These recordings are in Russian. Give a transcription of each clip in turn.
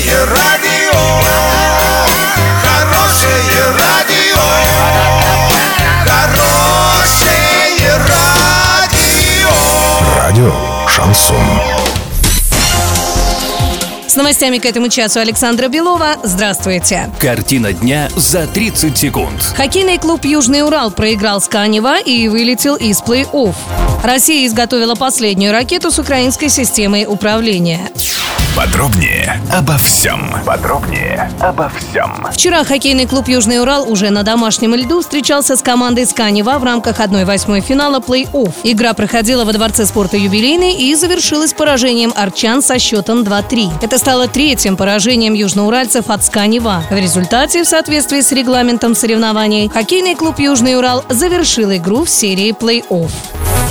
Хорошее радио, хорошее радио, хорошее радио. Радио Шансон. С новостями к этому часу Александра Белова. Здравствуйте. Картина дня за 30 секунд. Хоккейный клуб «Южный Урал» проиграл с Канева и вылетел из плей-офф. Россия изготовила последнюю ракету с украинской системой управления. Подробнее обо всем. Подробнее обо всем. Вчера хоккейный клуб «Южный Урал» уже на домашнем льду встречался с командой Сканева в рамках 1-8 финала плей-офф. Игра проходила во Дворце спорта «Юбилейный» и завершилась поражением арчан со счетом 2-3. Это стало третьим поражением южноуральцев от Сканева. В результате, в соответствии с регламентом соревнований, хоккейный клуб «Южный Урал» завершил игру в серии плей-офф.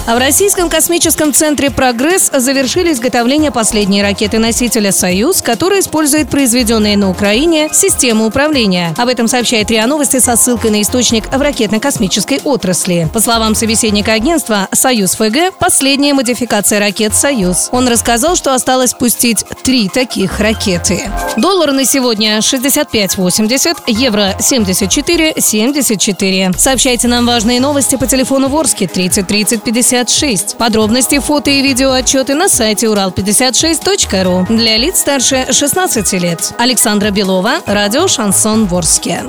А в Российском космическом центре «Прогресс» завершили изготовление последней ракеты-носителя «Союз», которая использует произведенные на Украине систему управления. Об этом сообщает РИА Новости со ссылкой на источник в ракетно-космической отрасли. По словам собеседника агентства, «Союз ФГ» – последняя модификация ракет «Союз». Он рассказал, что осталось пустить три таких ракеты. Доллар на сегодня 65.80, евро 74.74. Сообщайте нам важные новости по телефону Ворске 30 30 50 56. Подробности, фото и видео отчеты на сайте урал56.ру. Для лиц старше 16 лет. Александра Белова, радио «Шансон Ворске».